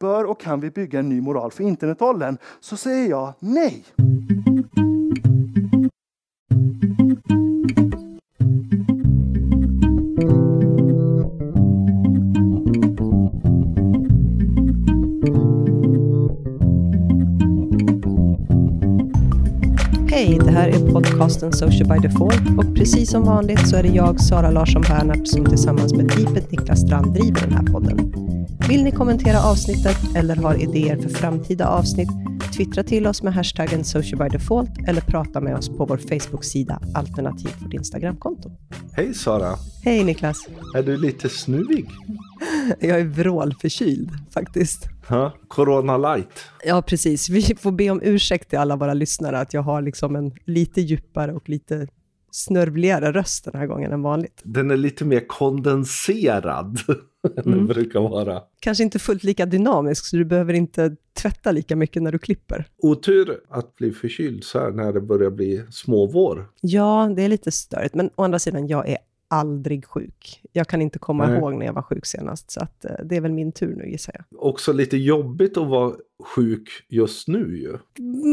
Bör och kan vi bygga en ny moral för internetåldern? Så säger jag nej. Hej, det här är podcasten Social by Default och precis som vanligt så är det jag, Sara Larsson Bernhardt, som tillsammans med Deepet Niklas Strand driver den här podden. Vill ni kommentera avsnittet eller har idéer för framtida avsnitt? Twittra till oss med hashtaggen Social by Default eller prata med oss på vår Facebook-sida alternativt vårt Instagramkonto. Hej Sara! Hej Niklas! Är du lite snuvig? Jag är vrålförkyld faktiskt. Ha? Corona light? Ja, precis. Vi får be om ursäkt till alla våra lyssnare att jag har liksom en lite djupare och lite snörvligare röst den här gången än vanligt. Den är lite mer kondenserad än Mm. den brukar vara. Kanske inte fullt lika dynamisk, så du behöver inte tvätta lika mycket när du klipper. Otur att bli förkyld så här när det börjar bli småvår. Ja, det är lite störigt, men å andra sidan, jag är aldrig sjuk. Jag kan inte komma Nej. ihåg när jag var sjuk senast, så att, eh, det är väl min tur nu gissar jag. Också lite jobbigt att vara sjuk just nu ju.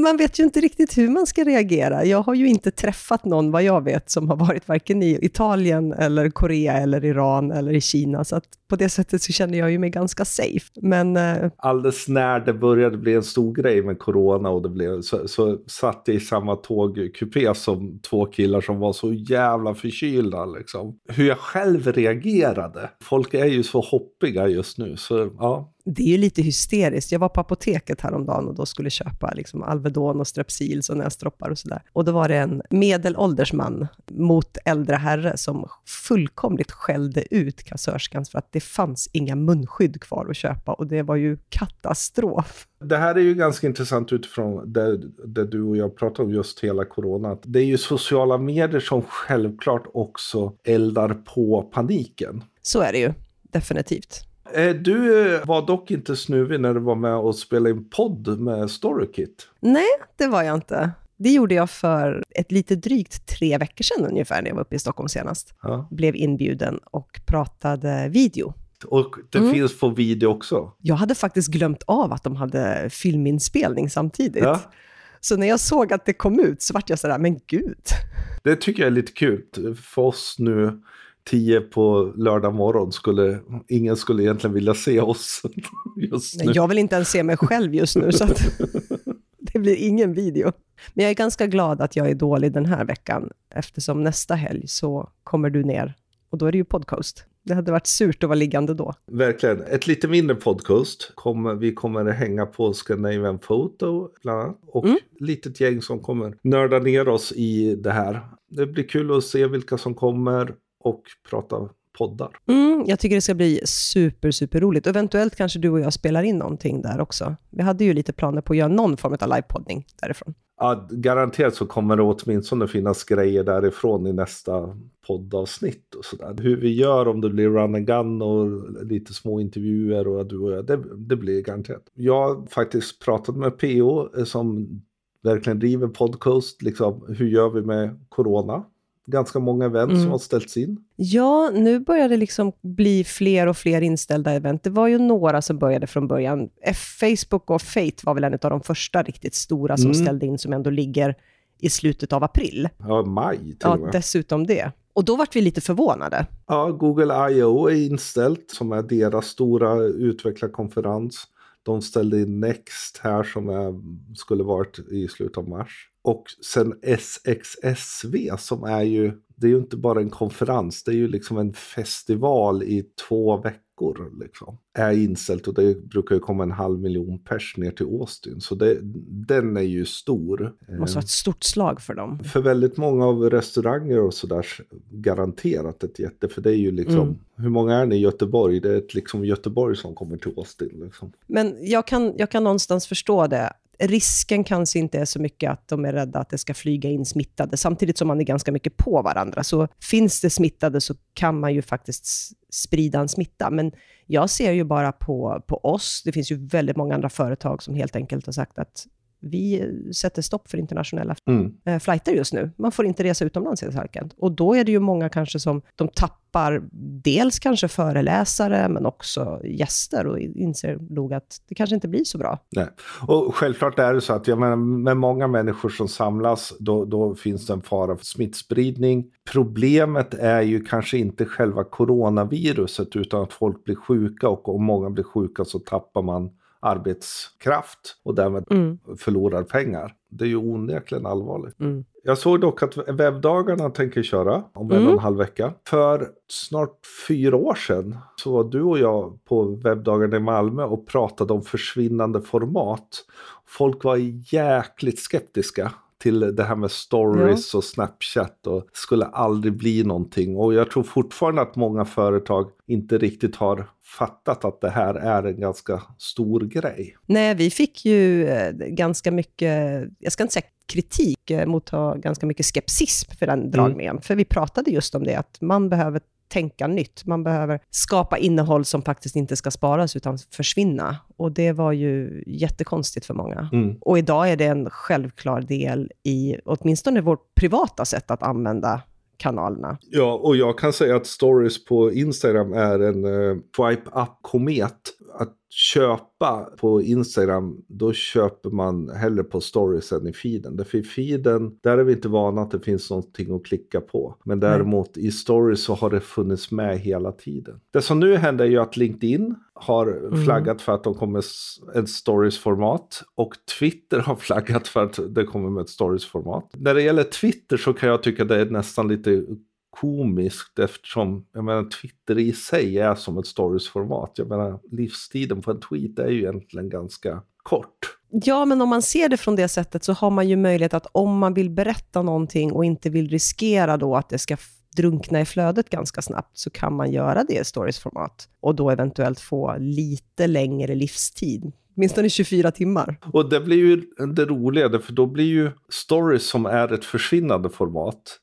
Man vet ju inte riktigt hur man ska reagera. Jag har ju inte träffat någon, vad jag vet, som har varit varken i Italien, eller Korea, eller Iran, eller i Kina, så att på det sättet så känner jag ju mig ganska safe. Men eh, Alldeles när det började bli en stor grej med corona och det blev så, så satt jag i samma tågkupé som två killar som var så jävla förkylda liksom. Hur jag själv reagerade. Folk är ju så hoppiga just nu så ja. Det är ju lite hysteriskt. Jag var på apoteket häromdagen och då skulle köpa liksom Alvedon och Strepsils och näsdroppar och sådär. Och då var det en medelålders man mot äldre herre som fullkomligt skällde ut kassörskan för att det fanns inga munskydd kvar att köpa och det var ju katastrof. Det här är ju ganska intressant utifrån det, det du och jag pratar om just hela corona. Det är ju sociala medier som självklart också eldar på paniken. Så är det ju, definitivt. Eh, Du eh, var dock inte snuvig när du var med och spelade in podd med Storykit. Nej, det var jag inte. Det gjorde jag för ett lite drygt tre veckor sedan ungefär när jag var uppe i Stockholm senast. Ja. Blev inbjuden och pratade video. Och det Mm. finns på video också. Jag hade faktiskt glömt av att de hade filminspelning samtidigt. Ja. Så när jag såg att det kom ut så vart jag sådär, men gud. Det tycker jag är lite kul. För oss nu, tio på lördag morgon, skulle ingen skulle egentligen vilja se oss just nu. Jag vill inte ens se mig själv just nu, så att det blir ingen video. Men jag är ganska glad att jag är dålig den här veckan, eftersom nästa helg så kommer du ner och då är det ju podcast. Det hade varit surt att vara liggande då. Verkligen. Ett lite mindre podcast. Kommer, vi kommer hänga på Scandinavian Photo bland annat. Och Mm. litet gäng som kommer nörda ner oss i det här. Det blir kul att se vilka som kommer och prata poddar. Mm, jag tycker det ska bli super, super roligt. Eventuellt kanske du och jag spelar in någonting där också. Vi hade ju lite planer på att göra någon form av livepoddning därifrån. Ja, garanterat så kommer det åtminstone finnas grejer därifrån i nästa poddavsnitt och sådär. Hur vi gör om det blir run and gun och lite små intervjuer och du och jag, det, det blir garanterat. Jag har faktiskt pratat med PO eh, som verkligen driver podcast, liksom hur gör vi med corona? Ganska många event Mm. som har ställts in. Ja, nu börjar det liksom bli fler och fler inställda event. Det var ju några som började från början. Facebook och Fate var väl en av de första riktigt stora som Mm. ställde in, som ändå ligger i slutet av april. Ja, maj till och Ja, med. dessutom det. Och då vart vi lite förvånade. Ja, Google I.O. är inställt som är deras stora utvecklarkonferens. De ställde in Next här som är, skulle varit i slutet av mars. Och sen SXSV som är ju, det är ju inte bara en konferens, det är ju liksom en festival i två veckor. Liksom. Är inställt och det brukar ju komma en halv miljon pers ner till Austin. Så det, den är ju stor. Det måste vara ett stort slag för dem. För väldigt många av restauranger och sådär garanterat ett jätte. För det är ju liksom, Mm. hur många är ni i Göteborg? Det är ett liksom Göteborg som kommer till Austin. Liksom. Men jag kan, jag kan någonstans förstå det. Risken kanske inte är så mycket att de är rädda att det ska flyga in smittade, samtidigt som man är ganska mycket på varandra. Så finns det smittade så kan man ju faktiskt sprida en smitta. Men jag ser ju bara på, på oss, det finns ju väldigt många andra företag som helt enkelt har sagt att vi sätter stopp för internationella Mm. eh, flighter just nu. Man får inte resa utomlands helt enkelt. Och då är det ju många kanske som de tappar dels kanske föreläsare, men också gäster och inser nog att det kanske inte blir så bra. Nej. Och självklart är det så att jag menar, med många människor som samlas då, då finns det en fara för smittspridning. Problemet är ju kanske inte själva coronaviruset utan att folk blir sjuka och om många blir sjuka så tappar man arbetskraft och därmed Mm. förlorar pengar. Det är ju onekligen allvarligt. Mm. Jag såg dock att webbdagarna tänker köra om en Mm. och en halv vecka. För snart fyra år sedan så var du och jag på webbdagarna i Malmö och pratade om försvinnande format. Folk var jäkligt skeptiska till det här med stories och Snapchat och skulle aldrig bli någonting. Och jag tror fortfarande att många företag inte riktigt har fattat att det här är en ganska stor grej. Nej, vi fick ju eh, ganska mycket, jag ska inte säga kritik, eh, motta ganska mycket skepsism för den dragningen. För vi pratade just om det, att man behöver tänka nytt. Man behöver skapa innehåll som faktiskt inte ska sparas, utan försvinna. Och det var ju jättekonstigt för många. Mm. Och idag är det en självklar del i åtminstone vårt privata sätt att använda kanalerna. Ja, och jag kan säga att stories på Instagram är en eh, uh, swipe up-komet. Att köpa på Instagram, då köper man hellre på stories än i feeden. Därför i feeden, där är vi inte vana att det finns någonting att klicka på. Men däremot i stories så har det funnits med hela tiden. Det som nu händer är ju att LinkedIn har flaggat för att de kommer s- ett stories-format. Och Twitter har flaggat för att det kommer med ett stories-format. När det gäller Twitter så kan jag tycka det är nästan lite komiskt eftersom jag menar, Twitter i sig är som ett stories-format. Jag menar, livstiden på en tweet är ju egentligen ganska kort. Ja, men om man ser det från det sättet så har man ju möjlighet att om man vill berätta någonting och inte vill riskera då att det ska drunkna i flödet ganska snabbt, så kan man göra det i storiesformat och då eventuellt få lite längre livstid. Åtminstone 24 timmar. Och det blir ju det roliga, för då blir ju stories som är ett försvinnande format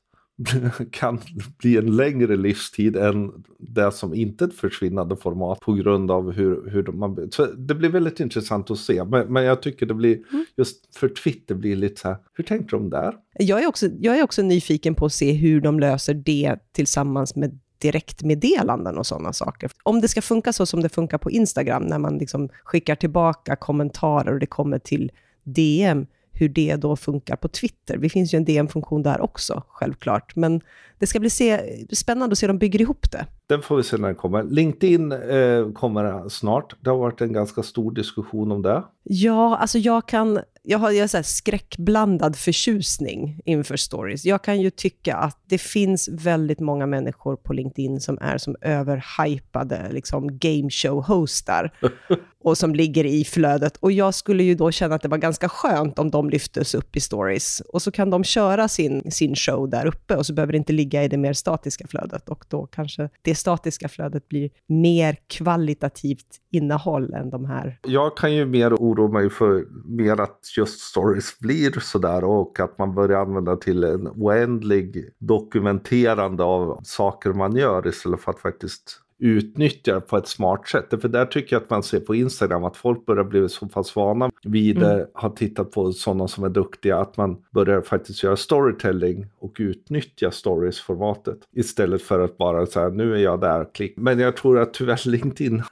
kan bli en längre livstid än det som inte är ett försvinnande format på grund av hur, hur man... Så det blir väldigt intressant att se, men, men jag tycker det blir, just för Twitter blir lite så här, hur tänkte de där? Jag är, också, jag är också nyfiken på att se hur de löser det tillsammans med direktmeddelanden och sådana saker. Om det ska funka så som det funkar på Instagram, när man liksom skickar tillbaka kommentarer och det kommer till DM, hur det då funkar på Twitter. Det finns ju en DM-funktion där också, självklart. Men det ska bli se, spännande att se hur de bygger ihop det. Den får vi se när den kommer. LinkedIn eh, kommer snart. Det har varit en ganska stor diskussion om det. Ja, alltså jag kan... Jag har, jag har skräckblandad förtjusning inför stories. Jag kan ju tycka att det finns väldigt många människor på LinkedIn som är som överhypade liksom game show-hostar och som ligger i flödet. Och jag skulle ju då känna att det var ganska skönt om de lyftes upp i stories. Och så kan de köra sin, sin show där uppe och så behöver det inte ligga i det mer statiska flödet. Och då kanske det det statiska flödet blir mer kvalitativt innehåll än de här. Jag kan ju mer oroa mig för mer att just stories blir sådär och att man börjar använda till en oändlig dokumenterande av saker man gör istället för att faktiskt utnyttja på ett smart sätt. För där tycker jag att man ser på Instagram att folk börjar bli så pass vana vid Mm. har tittat på sådana som är duktiga, att man börjar faktiskt göra storytelling och utnyttja stories-formatet istället för att bara säga nu är jag där, klick. Men jag tror att tyvärr LinkedIn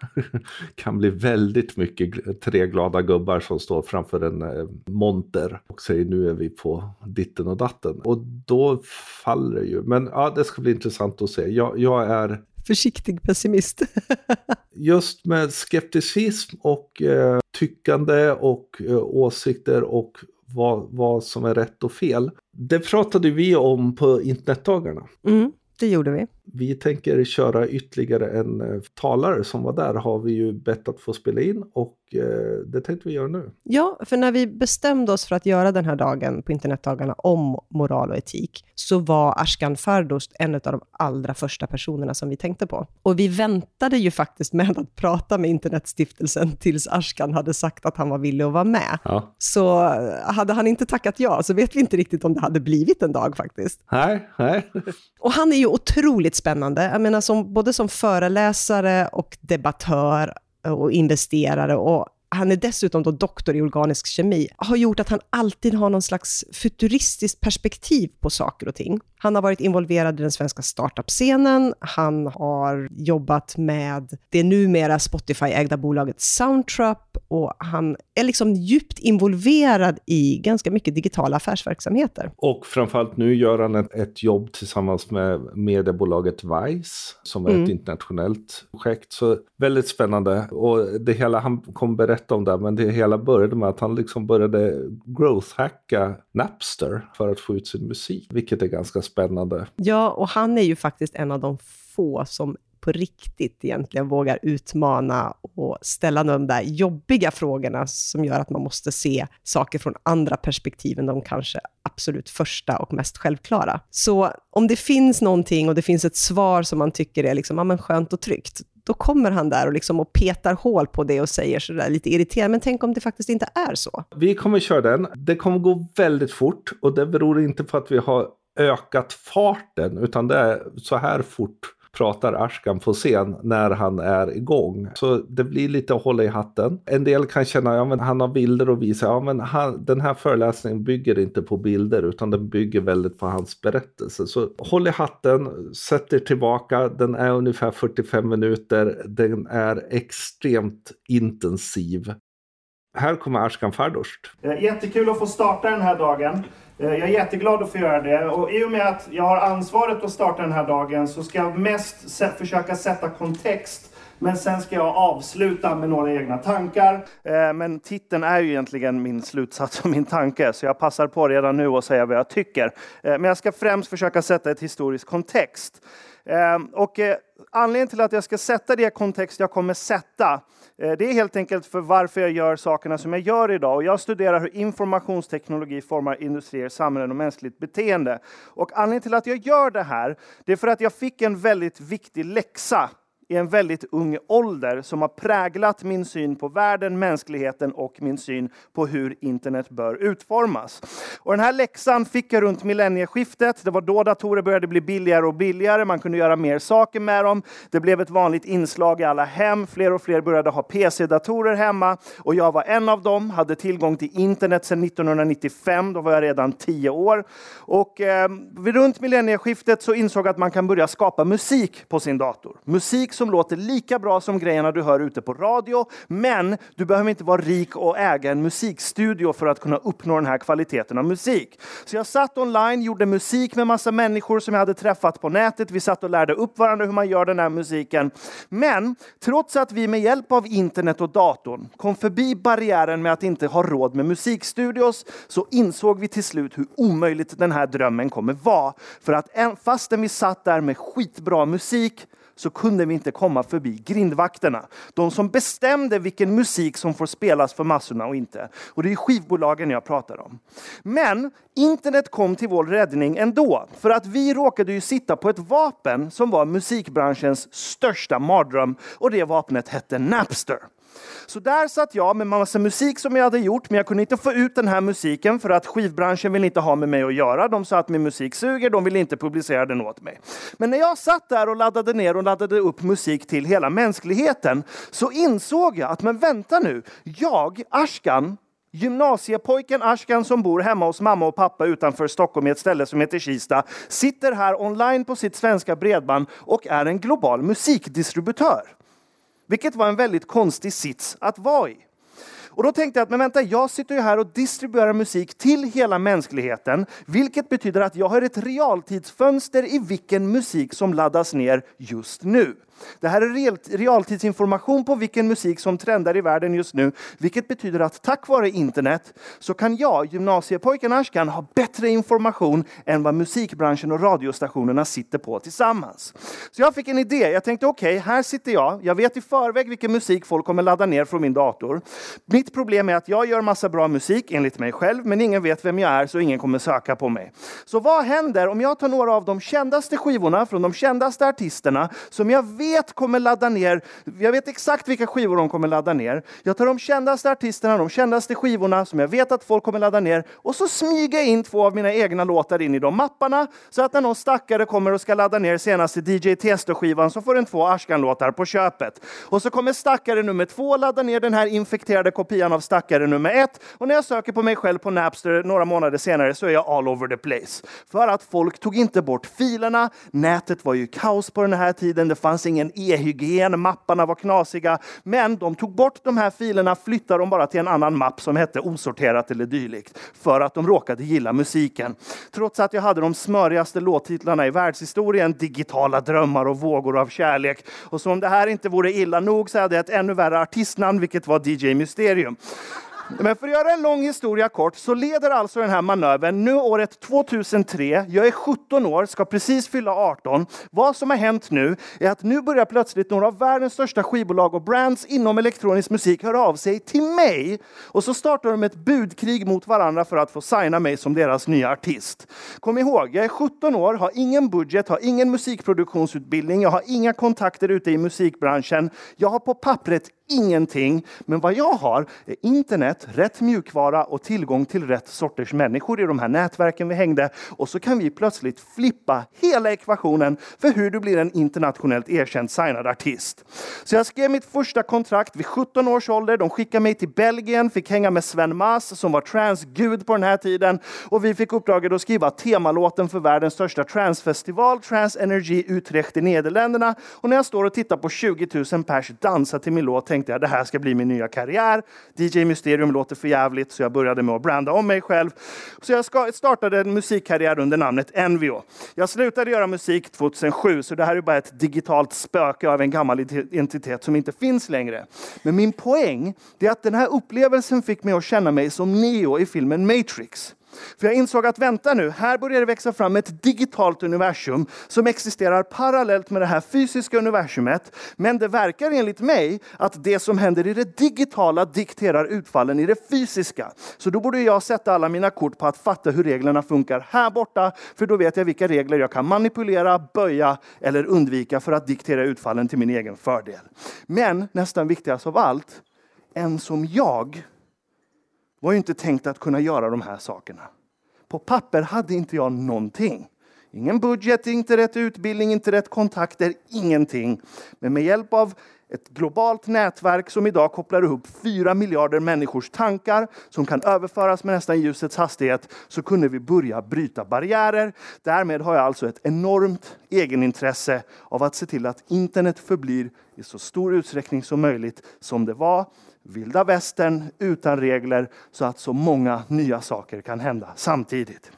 kan bli väldigt mycket tre glada gubbar som står framför en eh, monter och säger nu är vi på ditten och datten. Och då faller det ju. Men ja, det ska bli intressant att se. Jag, jag är försiktig pessimist. just med skepticism och eh, tyckande och eh, åsikter och vad, vad som är rätt och fel. Det pratade vi om på internetdagarna. Mm, det gjorde vi. Vi tänker köra ytterligare en eh, talare som var där har vi ju bett att få spela in och eh, det tänkte vi göra nu. Ja, för när vi bestämde oss för att göra den här dagen på internetdagarna om moral och etik, så var Ashkan Fardost en av de allra första personerna som vi tänkte på. Och vi väntade ju faktiskt med att prata med Internetstiftelsen tills Ashkan hade sagt att han var villig att vara med. Ja. Så eh, hade han inte tackat ja, så vet vi inte riktigt om det hade blivit en dag faktiskt. Nej, nej. Och han är ju otroligt spännande. Jag menar, som, både som föreläsare och debattör och investerare. Och han är dessutom då doktor i organisk kemi, har gjort att han alltid har någon slags futuristiskt perspektiv på saker och ting. Han har varit involverad i den svenska startup-scenen, han har jobbat med det numera Spotify-ägda bolaget Soundtrap och han är liksom djupt involverad i ganska mycket digitala affärsverksamheter. Och framförallt nu gör han ett, ett jobb tillsammans med mediebolaget Vice, som är mm. ett internationellt projekt. Så väldigt spännande. Och det hela, han kommer berätta om det, men det hela började med att han liksom började growth-hacka Napster för att få ut sin musik, vilket är ganska spännande. Ja, och han är ju faktiskt en av de få som på riktigt egentligen vågar utmana och ställa de där jobbiga frågorna som gör att man måste se saker från andra perspektiv än de kanske absolut första och mest självklara. Så om det finns någonting och det finns ett svar som man tycker är liksom, ja, men skönt och tryggt, då kommer han där och, liksom och petar hål på det och säger sådär lite irriterande, men tänk om det faktiskt inte är så? Vi kommer köra den. Det kommer gå väldigt fort och det beror inte på att vi har ökat farten, utan det är så här fort pratar Ashkan på scen när han är igång. Så det blir lite att hålla i hatten. En del kan känna, ja men han har bilder att visa. Ja men han, den här föreläsningen bygger inte på bilder utan den bygger väldigt på hans berättelse. Så håll i hatten, sätt er tillbaka. Den är ungefär 45 minuter. Den är extremt intensiv. Här kommer Ashkan Fardost. Jättekul att få starta den här dagen. Eh, jag är jätteglad att få göra det och i och med att jag har ansvaret att starta den här dagen så ska jag mest försöka sätta kontext men sen ska jag avsluta med några egna tankar. Eh, men titeln är ju egentligen min slutsats och min tanke, så jag passar på redan nu att säga vad jag tycker. Eh, men jag ska främst försöka sätta ett historiskt kontext. Och anledningen till att jag ska sätta det kontext jag kommer sätta Eh, det är helt enkelt för varför jag gör sakerna som jag gör idag. Och jag studerar hur informationsteknologi formar industrier, samhällen och mänskligt beteende. Och anledningen till att jag gör det här, det är för att jag fick en väldigt viktig läxa i en väldigt ung ålder som har präglat min syn på världen, mänskligheten och min syn på hur internet bör utformas. Och den här läxan fick jag runt millennieskiftet. Det var då datorer började bli billigare och billigare. Man kunde göra mer saker med dem. Det blev ett vanligt inslag i alla hem. Fler och fler började ha PC-datorer hemma och jag var en av dem. Hade tillgång till internet sedan 1995. Då var jag redan tio år. Och eh, runt millennieskiftet så insåg jag att man kan börja skapa musik på sin dator. Musik som låter lika bra som grejerna du hör ute på radio. Men du behöver inte vara rik och äga en musikstudio för att kunna uppnå den här kvaliteten av musik. Så jag satt online, gjorde musik med massa människor som jag hade träffat på nätet. Vi satt och lärde upp varandra hur man gör den här musiken. Men trots att vi med hjälp av internet och datorn kom förbi barriären med att inte ha råd med musikstudios så insåg vi till slut hur omöjligt den här drömmen kommer vara. För att fastän vi satt där med skitbra musik så kunde vi inte komma förbi grindvakterna. De som bestämde vilken musik som får spelas för massorna och inte. Och det är skivbolagen jag pratar om. Men internet kom till vår räddning ändå. För att vi råkade ju sitta på ett vapen som var musikbranschens största mardröm. Och det vapnet hette Napster. Så där satt jag med massa musik som jag hade gjort, men jag kunde inte få ut den här musiken för att skivbranschen vill inte ha med mig att göra. De sa att min musik suger, de vill inte publicera den åt mig. Men när jag satt där och laddade ner och laddade upp musik till hela mänskligheten så insåg jag att men vänta nu, jag, Ashkan, Gymnasiepojken Ashkan som bor hemma hos mamma och pappa utanför Stockholm i ett ställe som heter Kista sitter här online på sitt svenska bredband och är en global musikdistributör. Vilket var en väldigt konstig sits att vara i. Och då tänkte jag att men vänta, jag sitter ju här och distribuerar musik till hela mänskligheten, vilket betyder att jag har ett realtidsfönster i vilken musik som laddas ner just nu. Det här är realtidsinformation på vilken musik som trendar i världen just nu, vilket betyder att tack vare internet så kan jag, gymnasiepojken Ashkan, ha bättre information än vad musikbranschen och radiostationerna sitter på tillsammans. Så jag fick en idé. Jag tänkte okej, okay, här sitter jag. Jag vet i förväg vilken musik folk kommer ladda ner från min dator. Mitt problem är att jag gör massa bra musik enligt mig själv, men ingen vet vem jag är så ingen kommer söka på mig. Så vad händer om jag tar några av de kändaste skivorna från de kändaste artisterna som jag vet kommer ladda ner, jag vet exakt vilka skivor de kommer ladda ner. Jag tar de kändaste artisterna, de kändaste skivorna som jag vet att folk kommer ladda ner och så smyger jag in två av mina egna låtar in i de mapparna så att när någon stackare kommer och ska ladda ner senaste DJ Tiesto-skivan så får den två Ashkan-låtar på köpet. Och så kommer stackare nummer två ladda ner den här infekterade kopian av stackare nummer ett. Och när jag söker på mig själv på Napster några månader senare så är jag all over the place. För att folk tog inte bort filerna. Nätet var ju kaos på den här tiden. Det fanns ingen e-hygien. Mapparna var knasiga. Men de tog bort de här filerna, flyttade dem bara till en annan mapp som hette osorterat eller dylikt. För att de råkade gilla musiken. Trots att jag hade de smörigaste låttitlarna i världshistorien, digitala drömmar och vågor av kärlek. Och som om det här inte vore illa nog så hade jag ett ännu värre artistnamn, vilket var DJ imperium. Men för att göra en lång historia kort så leder alltså den här manövern nu året 2003. Jag är 17 år, ska precis fylla 18. Vad som har hänt nu är att nu börjar plötsligt några av världens största skivbolag och brands inom elektronisk musik höra av sig till mig. Och så startar de ett budkrig mot varandra för att få signa mig som deras nya artist. Kom ihåg, jag är 17 år, har ingen budget, har ingen musikproduktionsutbildning, jag har inga kontakter ute i musikbranschen. Jag har på pappret ingenting. Men vad jag har är internet, rätt mjukvara och tillgång till rätt sorters människor i de här nätverken vi hängde. Och så kan vi plötsligt flippa hela ekvationen för hur du blir en internationellt erkänd signad artist. Så jag skrev mitt första kontrakt vid 17 års ålder. De skickade mig till Belgien, fick hänga med Sven Mas som var transgud på den här tiden. Och vi fick uppdraget att skriva temalåten för världens största transfestival, Trans Energy Utrecht i Nederländerna. Och när jag står och tittar på 20 000 pers dansa till min låt tänkte jag det här ska bli min nya karriär. DJ Mysterium låter för jävligt så jag började med att branda om mig själv. Så jag startade en musikkarriär under namnet Envio. Jag slutade göra musik 2007 så det här är bara ett digitalt spöke av en gammal identitet som inte finns längre. Men min poäng är att den här upplevelsen fick mig att känna mig som Neo i filmen Matrix. För jag insåg att vänta nu, här börjar det växa fram ett digitalt universum som existerar parallellt med det här fysiska universumet. Men det verkar enligt mig att det som händer i det digitala dikterar utfallen i det fysiska. Så då borde jag sätta alla mina kort på att fatta hur reglerna funkar här borta. För då vet jag vilka regler jag kan manipulera, böja eller undvika för att diktera utfallen till min egen fördel. Men nästan viktigast av allt, en som jag var ju inte tänkt att kunna göra de här sakerna. På papper hade inte jag någonting. Ingen budget, inte rätt utbildning, inte rätt kontakter, ingenting. Men med hjälp av ett globalt nätverk som idag kopplar ihop fyra miljarder människors tankar som kan överföras med nästan ljusets hastighet så kunde vi börja bryta barriärer. Därmed har jag alltså ett enormt egenintresse av att se till att internet förblir i så stor utsträckning som möjligt som det var vilda västern utan regler så att så många nya saker kan hända samtidigt.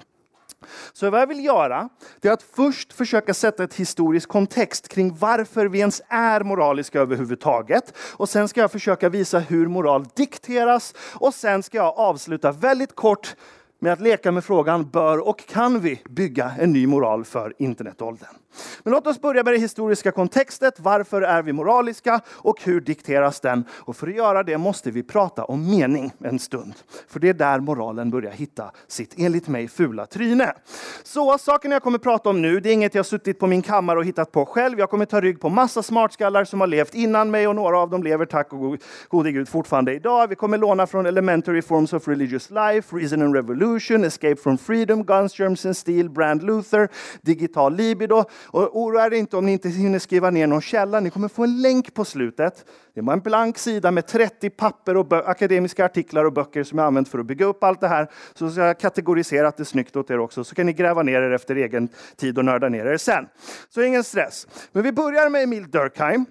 Så vad jag vill göra är att först försöka sätta ett historiskt kontext kring varför vi ens är moraliska överhuvudtaget. Och sen ska jag försöka visa hur moral dikteras och sen ska jag avsluta väldigt kort med att leka med frågan bör och kan vi bygga en ny moral för internetåldern? Men låt oss börja med det historiska kontextet. Varför är vi moraliska och hur dikteras den? Och för att göra det måste vi prata om mening en stund. För det är där moralen börjar hitta sitt, enligt mig, fula tryne. Så saken jag kommer prata om nu, det är inget jag suttit på min kammare och hittat på själv. Jag kommer ta rygg på massa smartskallar som har levt innan mig och några av dem lever tack och gode gud fortfarande idag. Vi kommer låna från Elementary Forms of Religious Life, Reason and Revolution, Escape from Freedom, Guns, Germs and Steel, Brand Luther, Digital Libido och oroa er inte om ni inte hinner skriva ner någon källa. Ni kommer få en länk på slutet. Det var en blank sida med 30 papper och akademiska artiklar och böcker som jag använt för att bygga upp allt det här. Så jag har kategoriserat det snyggt åt er också, så kan ni gräva ner er efter egen tid och nörda ner er sen. Så ingen stress. Men vi börjar med Emil Durkheim.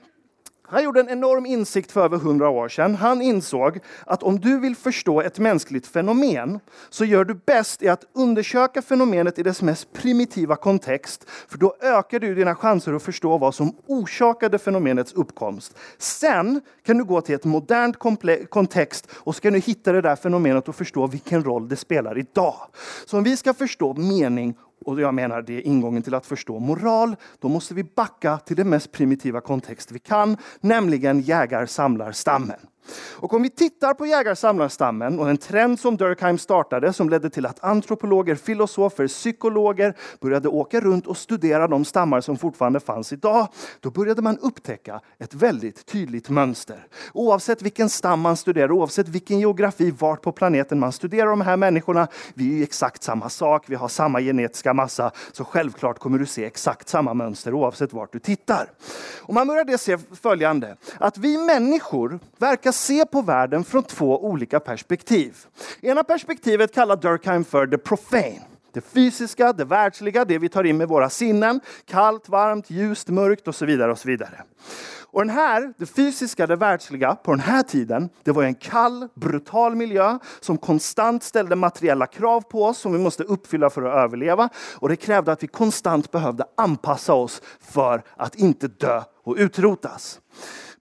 Han gjorde en enorm insikt för över hundra år sedan. Han insåg att om du vill förstå ett mänskligt fenomen så gör du bäst i att undersöka fenomenet i dess mest primitiva kontext. För då ökar du dina chanser att förstå vad som orsakade fenomenets uppkomst. Sen kan du gå till ett modernt kontext och ska du hitta det där fenomenet och förstå vilken roll det spelar idag. Så om vi ska förstå mening och jag menar det är ingången till att förstå moral. Då måste vi backa till den mest primitiva kontext vi kan, nämligen jägar-samlar-stammen. Och om vi tittar på jägar-samlarstammen och en trend som Durkheim startade som ledde till att antropologer, filosofer, psykologer började åka runt och studera de stammar som fortfarande fanns idag. Då började man upptäcka ett väldigt tydligt mönster. Oavsett vilken stam man studerar, oavsett vilken geografi, vart på planeten man studerar de här människorna. Vi är exakt samma sak, vi har samma genetiska massa. Så självklart kommer du se exakt samma mönster oavsett vart du tittar. Och man började se följande, att vi människor verkar ska se på världen från två olika perspektiv. Ena perspektivet kallar Durkheim för the profane. Det fysiska, det världsliga, det vi tar in med våra sinnen. Kallt, varmt, ljust, mörkt och så vidare. Och så vidare. Och den här, det fysiska, det världsliga, på den här tiden, det var en kall, brutal miljö som konstant ställde materiella krav på oss som vi måste uppfylla för att överleva. Och det krävde att vi konstant behövde anpassa oss för att inte dö och utrotas.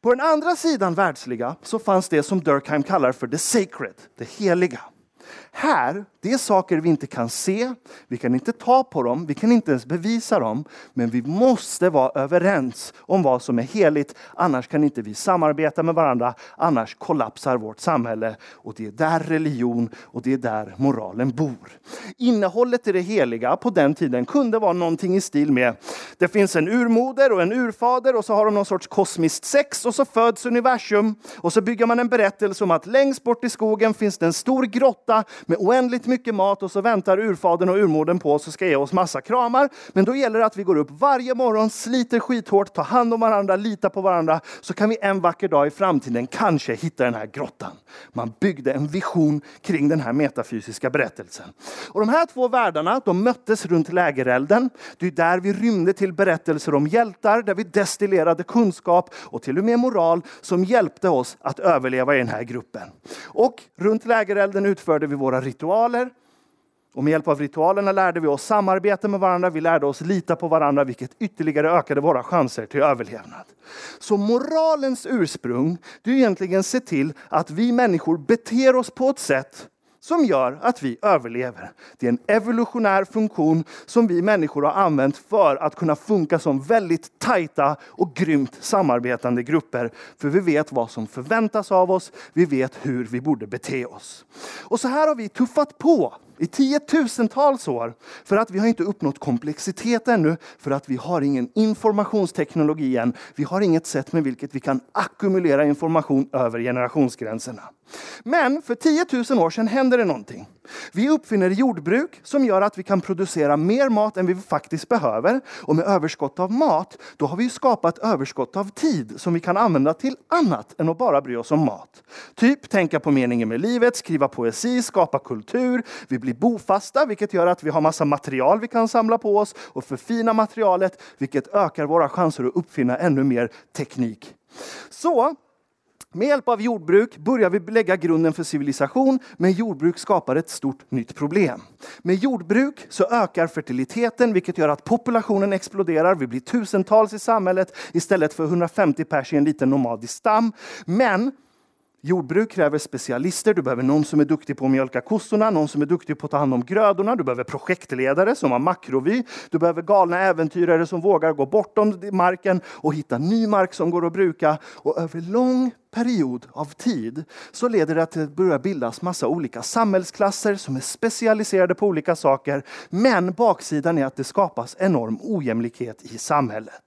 På den andra sidan världsliga så fanns det som Durkheim kallar för the sacred, det heliga. Här, det är saker vi inte kan se, vi kan inte ta på dem, vi kan inte ens bevisa dem. Men vi måste vara överens om vad som är heligt. Annars kan inte vi samarbeta med varandra, annars kollapsar vårt samhälle. Och det är där religion och det är där moralen bor. Innehållet i det heliga på den tiden kunde vara någonting i stil med det finns en urmoder och en urfader och så har de någon sorts kosmiskt sex och så föds universum. Och så bygger man en berättelse om att längst bort i skogen finns det en stor grotta med oändligt mycket mat och så väntar urfadern och urmodern på oss och ska ge oss massa kramar. Men då gäller det att vi går upp varje morgon, sliter skithårt, tar hand om varandra, litar på varandra. Så kan vi en vacker dag i framtiden kanske hitta den här grottan. Man byggde en vision kring den här metafysiska berättelsen. Och de här två världarna de möttes runt lägerelden. Det är där vi rymde till berättelser om hjältar, där vi destillerade kunskap och till och med moral som hjälpte oss att överleva i den här gruppen. Och runt lägerelden utförde vi våra ritualer. Och med hjälp av ritualerna lärde vi oss samarbeta med varandra, vi lärde oss lita på varandra, vilket ytterligare ökade våra chanser till överlevnad. Så moralens ursprung, det är egentligen se till att vi människor beter oss på ett sätt som gör att vi överlever. Det är en evolutionär funktion som vi människor har använt för att kunna funka som väldigt tajta och grymt samarbetande grupper. För vi vet vad som förväntas av oss, vi vet hur vi borde bete oss. Och så här har vi tuffat på i tiotusentals år för att vi har inte uppnått komplexitet ännu, för att vi har ingen informationsteknologi än. Vi har inget sätt med vilket vi kan ackumulera information över generationsgränserna. Men för 10 000 år sedan händer det någonting. Vi uppfinner jordbruk som gör att vi kan producera mer mat än vi faktiskt behöver. Och med överskott av mat, då har vi skapat överskott av tid som vi kan använda till annat än att bara bry oss om mat. Typ tänka på meningen med livet, skriva poesi, skapa kultur. Vi blir bofasta, vilket gör att vi har massa material vi kan samla på oss och förfina materialet, vilket ökar våra chanser att uppfinna ännu mer teknik. Så med hjälp av jordbruk börjar vi lägga grunden för civilisation, men jordbruk skapar ett stort nytt problem. Med jordbruk så ökar fertiliteten, vilket gör att populationen exploderar. Vi blir tusentals i samhället istället för 150 pers i en liten nomadisk stam. Men Jordbruk kräver specialister. Du behöver någon som är duktig på att mjölka kossorna, någon som är duktig på att ta hand om grödorna. Du behöver projektledare som har makrovy. Du behöver galna äventyrare som vågar gå bortom marken och hitta ny mark som går att bruka. Och över lång period av tid så leder det till att det börjar bildas massa olika samhällsklasser som är specialiserade på olika saker. Men baksidan är att det skapas enorm ojämlikhet i samhället.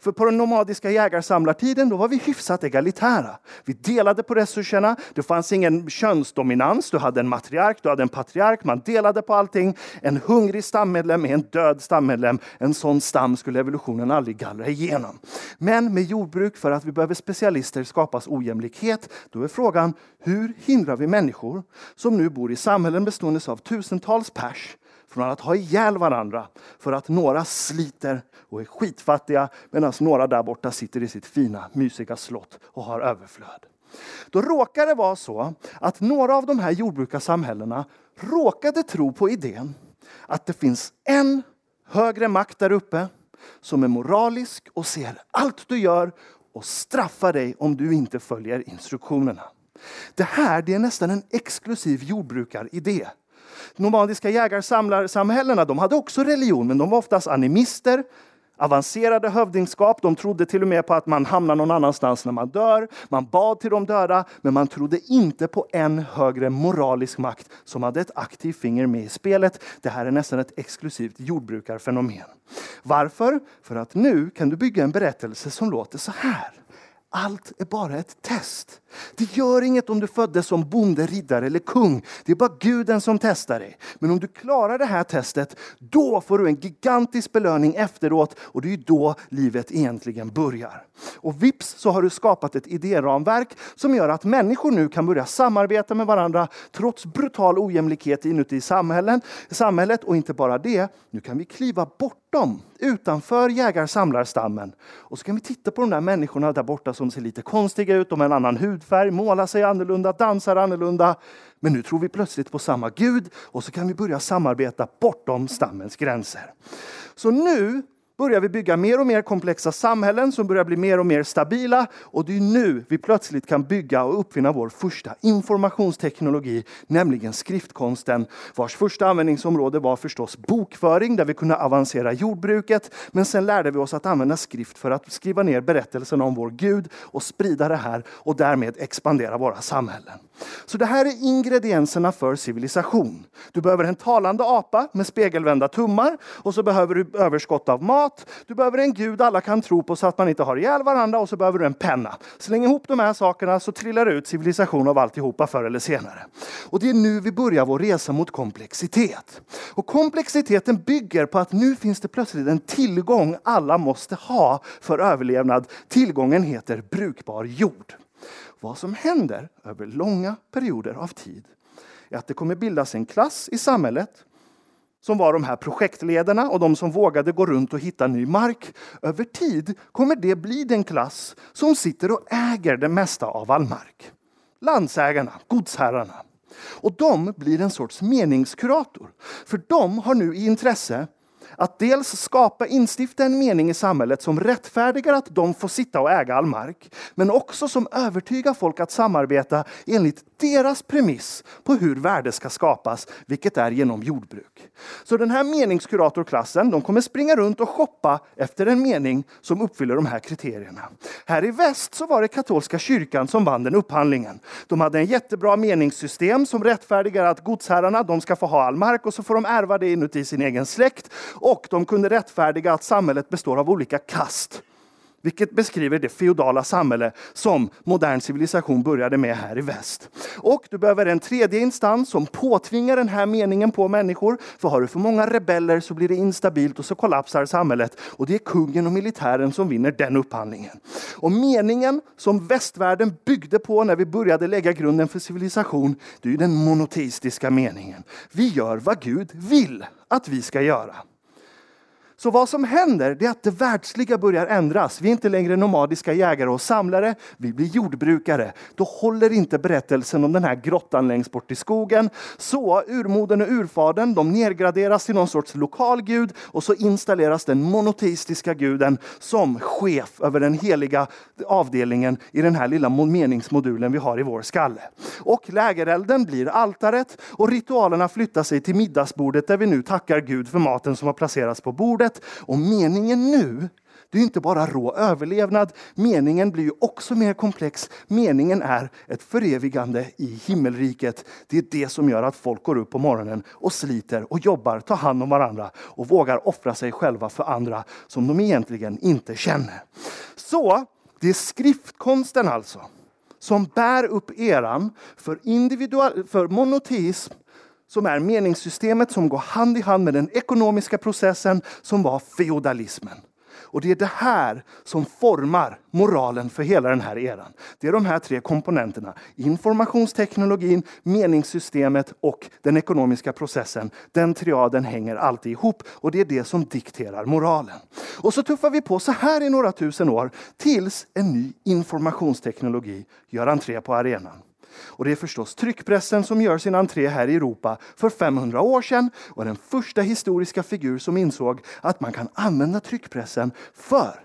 För på den nomadiska jägarsamlartiden då var vi hyfsat egalitära. Vi delade på resurserna, det fanns ingen könsdominans. Du hade en matriark, du hade en patriark, man delade på allting. En hungrig stammedlem är en död stammedlem. En sån stam skulle evolutionen aldrig gallra igenom. Men med jordbruk, för att vi behöver specialister, skapas ojämlikhet. Då är frågan, hur hindrar vi människor som nu bor i samhällen bestående av tusentals pers från att ha ihjäl varandra för att några sliter och är skitfattiga medan några där borta sitter i sitt fina, mysiga slott och har överflöd. Då råkar det vara så att några av de här jordbrukarsamhällena råkade tro på idén att det finns en högre makt där uppe som är moralisk och ser allt du gör och straffar dig om du inte följer instruktionerna. Det här det är nästan en exklusiv jordbrukaridé nomadiska jägarsamlarsamhällena de hade också religion, men de var oftast animister, avancerade hövdingskap. De trodde till och med på att man hamnar någon annanstans när man dör. Man bad till de döda, men man trodde inte på en högre moralisk makt som hade ett aktivt finger med i spelet. Det här är nästan ett exklusivt jordbrukarfenomen. Varför? För att nu kan du bygga en berättelse som låter så här allt är bara ett test. Det gör inget om du föddes som bonde, riddare eller kung. Det är bara guden som testar dig. Men om du klarar det här testet, då får du en gigantisk belöning efteråt och det är då livet egentligen börjar. Och vips så har du skapat ett idéramverk som gör att människor nu kan börja samarbeta med varandra trots brutal ojämlikhet inuti samhällen, samhället. Och inte bara det, nu kan vi kliva bort bortom, utanför jägar-samlarstammen. Och så kan vi titta på de där människorna där borta som ser lite konstiga ut, de har en annan hudfärg, målar sig annorlunda, dansar annorlunda. Men nu tror vi plötsligt på samma Gud och så kan vi börja samarbeta bortom stammens gränser. Så nu börjar vi bygga mer och mer komplexa samhällen som börjar bli mer och mer stabila. Och det är nu vi plötsligt kan bygga och uppfinna vår första informationsteknologi, nämligen skriftkonsten, vars första användningsområde var förstås bokföring, där vi kunde avancera jordbruket. Men sen lärde vi oss att använda skrift för att skriva ner berättelsen om vår Gud och sprida det här och därmed expandera våra samhällen. Så det här är ingredienserna för civilisation. Du behöver en talande apa med spegelvända tummar och så behöver du överskott av mat. Du behöver en gud alla kan tro på så att man inte har ihjäl varandra och så behöver du en penna. Släng ihop de här sakerna så trillar det ut civilisation av alltihopa förr eller senare. Och det är nu vi börjar vår resa mot komplexitet. Och komplexiteten bygger på att nu finns det plötsligt en tillgång alla måste ha för överlevnad. Tillgången heter brukbar jord. Vad som händer över långa perioder av tid är att det kommer bildas en klass i samhället som var de här projektledarna och de som vågade gå runt och hitta ny mark. Över tid kommer det bli den klass som sitter och äger det mesta av all mark. Landsägarna, godsherrarna. Och de blir en sorts meningskurator. För de har nu i intresse att dels skapa, instifta en mening i samhället som rättfärdigar att de får sitta och äga all mark, men också som övertygar folk att samarbeta enligt deras premiss på hur värde ska skapas, vilket är genom jordbruk. Så den här meningskuratorklassen, de kommer springa runt och shoppa efter en mening som uppfyller de här kriterierna. Här i väst så var det katolska kyrkan som vann den upphandlingen. De hade en jättebra meningssystem som rättfärdigar att godsherrarna, de ska få ha all mark och så får de ärva det inuti sin egen släkt. Och de kunde rättfärdiga att samhället består av olika kast. Vilket beskriver det feodala samhälle som modern civilisation började med här i väst. Och du behöver en tredje instans som påtvingar den här meningen på människor. För har du för många rebeller så blir det instabilt och så kollapsar samhället. Och det är kungen och militären som vinner den upphandlingen. Och meningen som västvärlden byggde på när vi började lägga grunden för civilisation, det är den monoteistiska meningen. Vi gör vad Gud vill att vi ska göra. Så vad som händer är att det världsliga börjar ändras. Vi är inte längre nomadiska jägare och samlare, vi blir jordbrukare. Då håller inte berättelsen om den här grottan längst bort i skogen. Så urmodern och urfadern de nedgraderas till någon sorts lokal gud och så installeras den monoteistiska guden som chef över den heliga avdelningen i den här lilla meningsmodulen vi har i vår skalle. Och lägerelden blir altaret och ritualerna flyttar sig till middagsbordet där vi nu tackar Gud för maten som har placerats på bordet livet. Och meningen nu, det är inte bara rå överlevnad. Meningen blir ju också mer komplex. Meningen är ett förevigande i himmelriket. Det är det som gör att folk går upp på morgonen och sliter och jobbar, tar hand om varandra och vågar offra sig själva för andra som de egentligen inte känner. Så det är skriftkonsten alltså som bär upp eran för, individual, för monoteism som är meningssystemet som går hand i hand med den ekonomiska processen som var feodalismen. Och det är det här som formar moralen för hela den här eran. Det är de här tre komponenterna. Informationsteknologin, meningssystemet och den ekonomiska processen. Den triaden hänger alltid ihop och det är det som dikterar moralen. Och så tuffar vi på så här i några tusen år tills en ny informationsteknologi gör entré på arenan. Och det är förstås tryckpressen som gör sin entré här i Europa för 500 år sedan och den första historiska figur som insåg att man kan använda tryckpressen för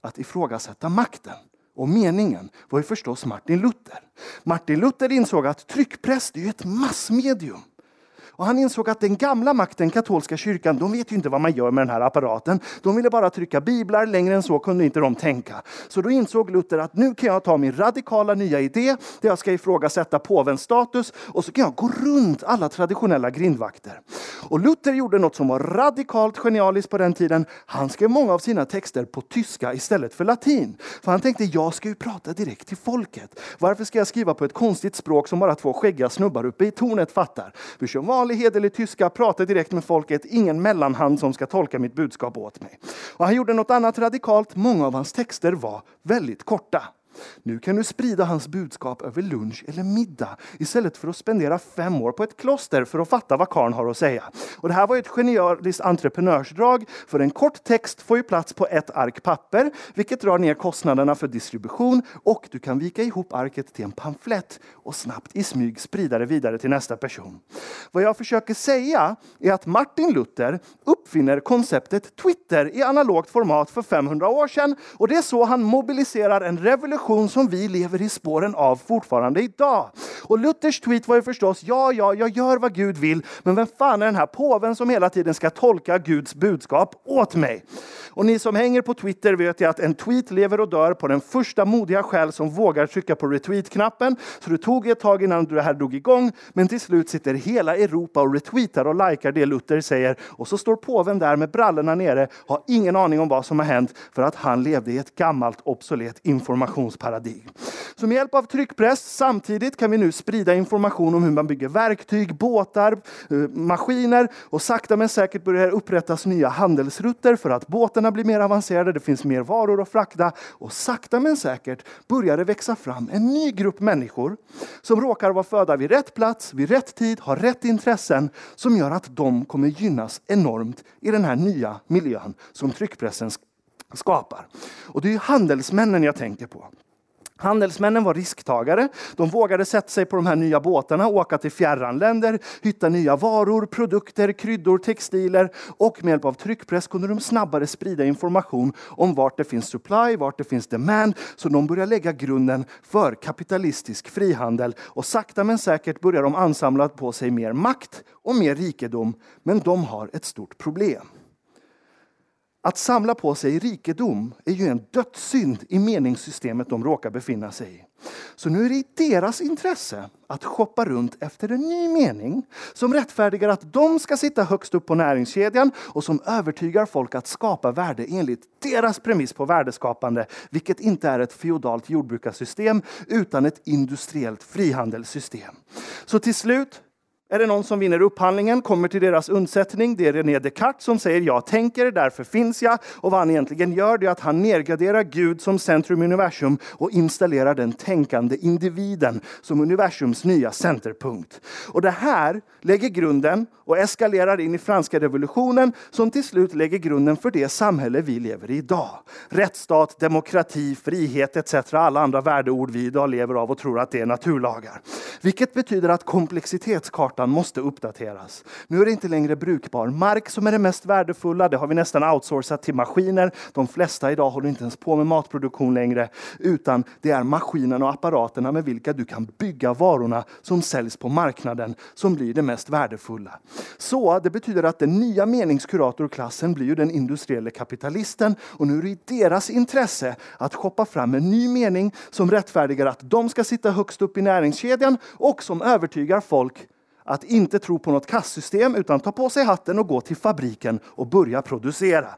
att ifrågasätta makten. Och meningen var ju förstås Martin Luther. Martin Luther insåg att tryckpress är ett massmedium. Och han insåg att den gamla makten, katolska kyrkan, de vet ju inte vad man gör med den här apparaten. De ville bara trycka biblar, längre än så kunde inte de tänka. Så då insåg Luther att nu kan jag ta min radikala nya idé, där jag ska ifrågasätta påvens status, och så kan jag gå runt alla traditionella grindvakter. Och Luther gjorde något som var radikalt genialiskt på den tiden. Han skrev många av sina texter på tyska istället för latin. För han tänkte, jag ska ju prata direkt till folket. Varför ska jag skriva på ett konstigt språk som bara två skäggiga snubbar uppe i tornet fattar? Vi kör vanlig hederlig tyska, pratar direkt med folket, ingen mellanhand som ska tolka mitt budskap åt mig. Och han gjorde något annat radikalt. Många av hans texter var väldigt korta. Nu kan du sprida hans budskap över lunch eller middag istället för att spendera fem år på ett kloster för att fatta vad karn har att säga. Och det här var ett genialiskt entreprenörsdrag för en kort text får ju plats på ett ark papper vilket drar ner kostnaderna för distribution och du kan vika ihop arket till en pamflett och snabbt i smyg sprida det vidare till nästa person. Vad jag försöker säga är att Martin Luther uppfinner konceptet Twitter i analogt format för 500 år sedan och det är så han mobiliserar en revolution situation som vi lever i spåren av fortfarande idag. Och Luthers tweet var ju förstås, ja, ja, jag gör vad Gud vill, men vem fan är den här påven som hela tiden ska tolka Guds budskap åt mig? Och ni som hänger på Twitter vet ju att en tweet lever och dör på den första modiga själ som vågar trycka på retweet-knappen. Så det tog ett tag innan det här drog igång, men till slut sitter hela Europa och retweetar och likar det Luther säger. Och så står påven där med brallorna nere, har ingen aning om vad som har hänt för att han levde i ett gammalt obsolet informationsparadigm. Så med hjälp av tryckpress samtidigt kan vi nu sprida information om hur man bygger verktyg, båtar, eh, maskiner och sakta men säkert börjar upprättas nya handelsrutter för att båtarna blir mer avancerade, det finns mer varor att frakta och sakta men säkert börjar det växa fram en ny grupp människor som råkar vara födda vid rätt plats, vid rätt tid, har rätt intressen som gör att de kommer gynnas enormt i den här nya miljön som tryckpressen skapar. Och det är handelsmännen jag tänker på. Handelsmännen var risktagare. De vågade sätta sig på de här nya båtarna, åka till fjärran länder, hitta nya varor, produkter, kryddor, textiler och med hjälp av tryckpress kunde de snabbare sprida information om vart det finns supply, vart det finns demand. Så de började lägga grunden för kapitalistisk frihandel och sakta men säkert börjar de ansamla på sig mer makt och mer rikedom. Men de har ett stort problem. Att samla på sig rikedom är ju en dödssynd i meningssystemet de råkar befinna sig i. Så nu är det i deras intresse att shoppa runt efter en ny mening som rättfärdigar att de ska sitta högst upp på näringskedjan och som övertygar folk att skapa värde enligt deras premiss på värdeskapande, vilket inte är ett feodalt jordbrukarsystem utan ett industriellt frihandelssystem. Så till slut är det någon som vinner upphandlingen, kommer till deras undsättning. Det är René Descartes som säger jag tänker, därför finns jag. Och vad han egentligen gör är att han nedgraderar Gud som centrum i universum och installerar den tänkande individen som universums nya centerpunkt. Och det här lägger grunden och eskalerar in i franska revolutionen som till slut lägger grunden för det samhälle vi lever i idag. Rättsstat, demokrati, frihet etc. Alla andra värdeord vi idag lever av och tror att det är naturlagar. Vilket betyder att komplexitetskartan kartan måste uppdateras. Nu är det inte längre brukbar mark som är det mest värdefulla. Det har vi nästan outsourcat till maskiner. De flesta idag håller inte ens på med matproduktion längre, utan det är maskinerna och apparaterna med vilka du kan bygga varorna som säljs på marknaden som blir det mest värdefulla. Så det betyder att den nya meningskuratorklassen blir ju den industriella kapitalisten och nu är det i deras intresse att shoppa fram en ny mening som rättfärdigar att de ska sitta högst upp i näringskedjan och som övertygar folk att inte tro på något kastsystem utan ta på sig hatten och gå till fabriken och börja producera.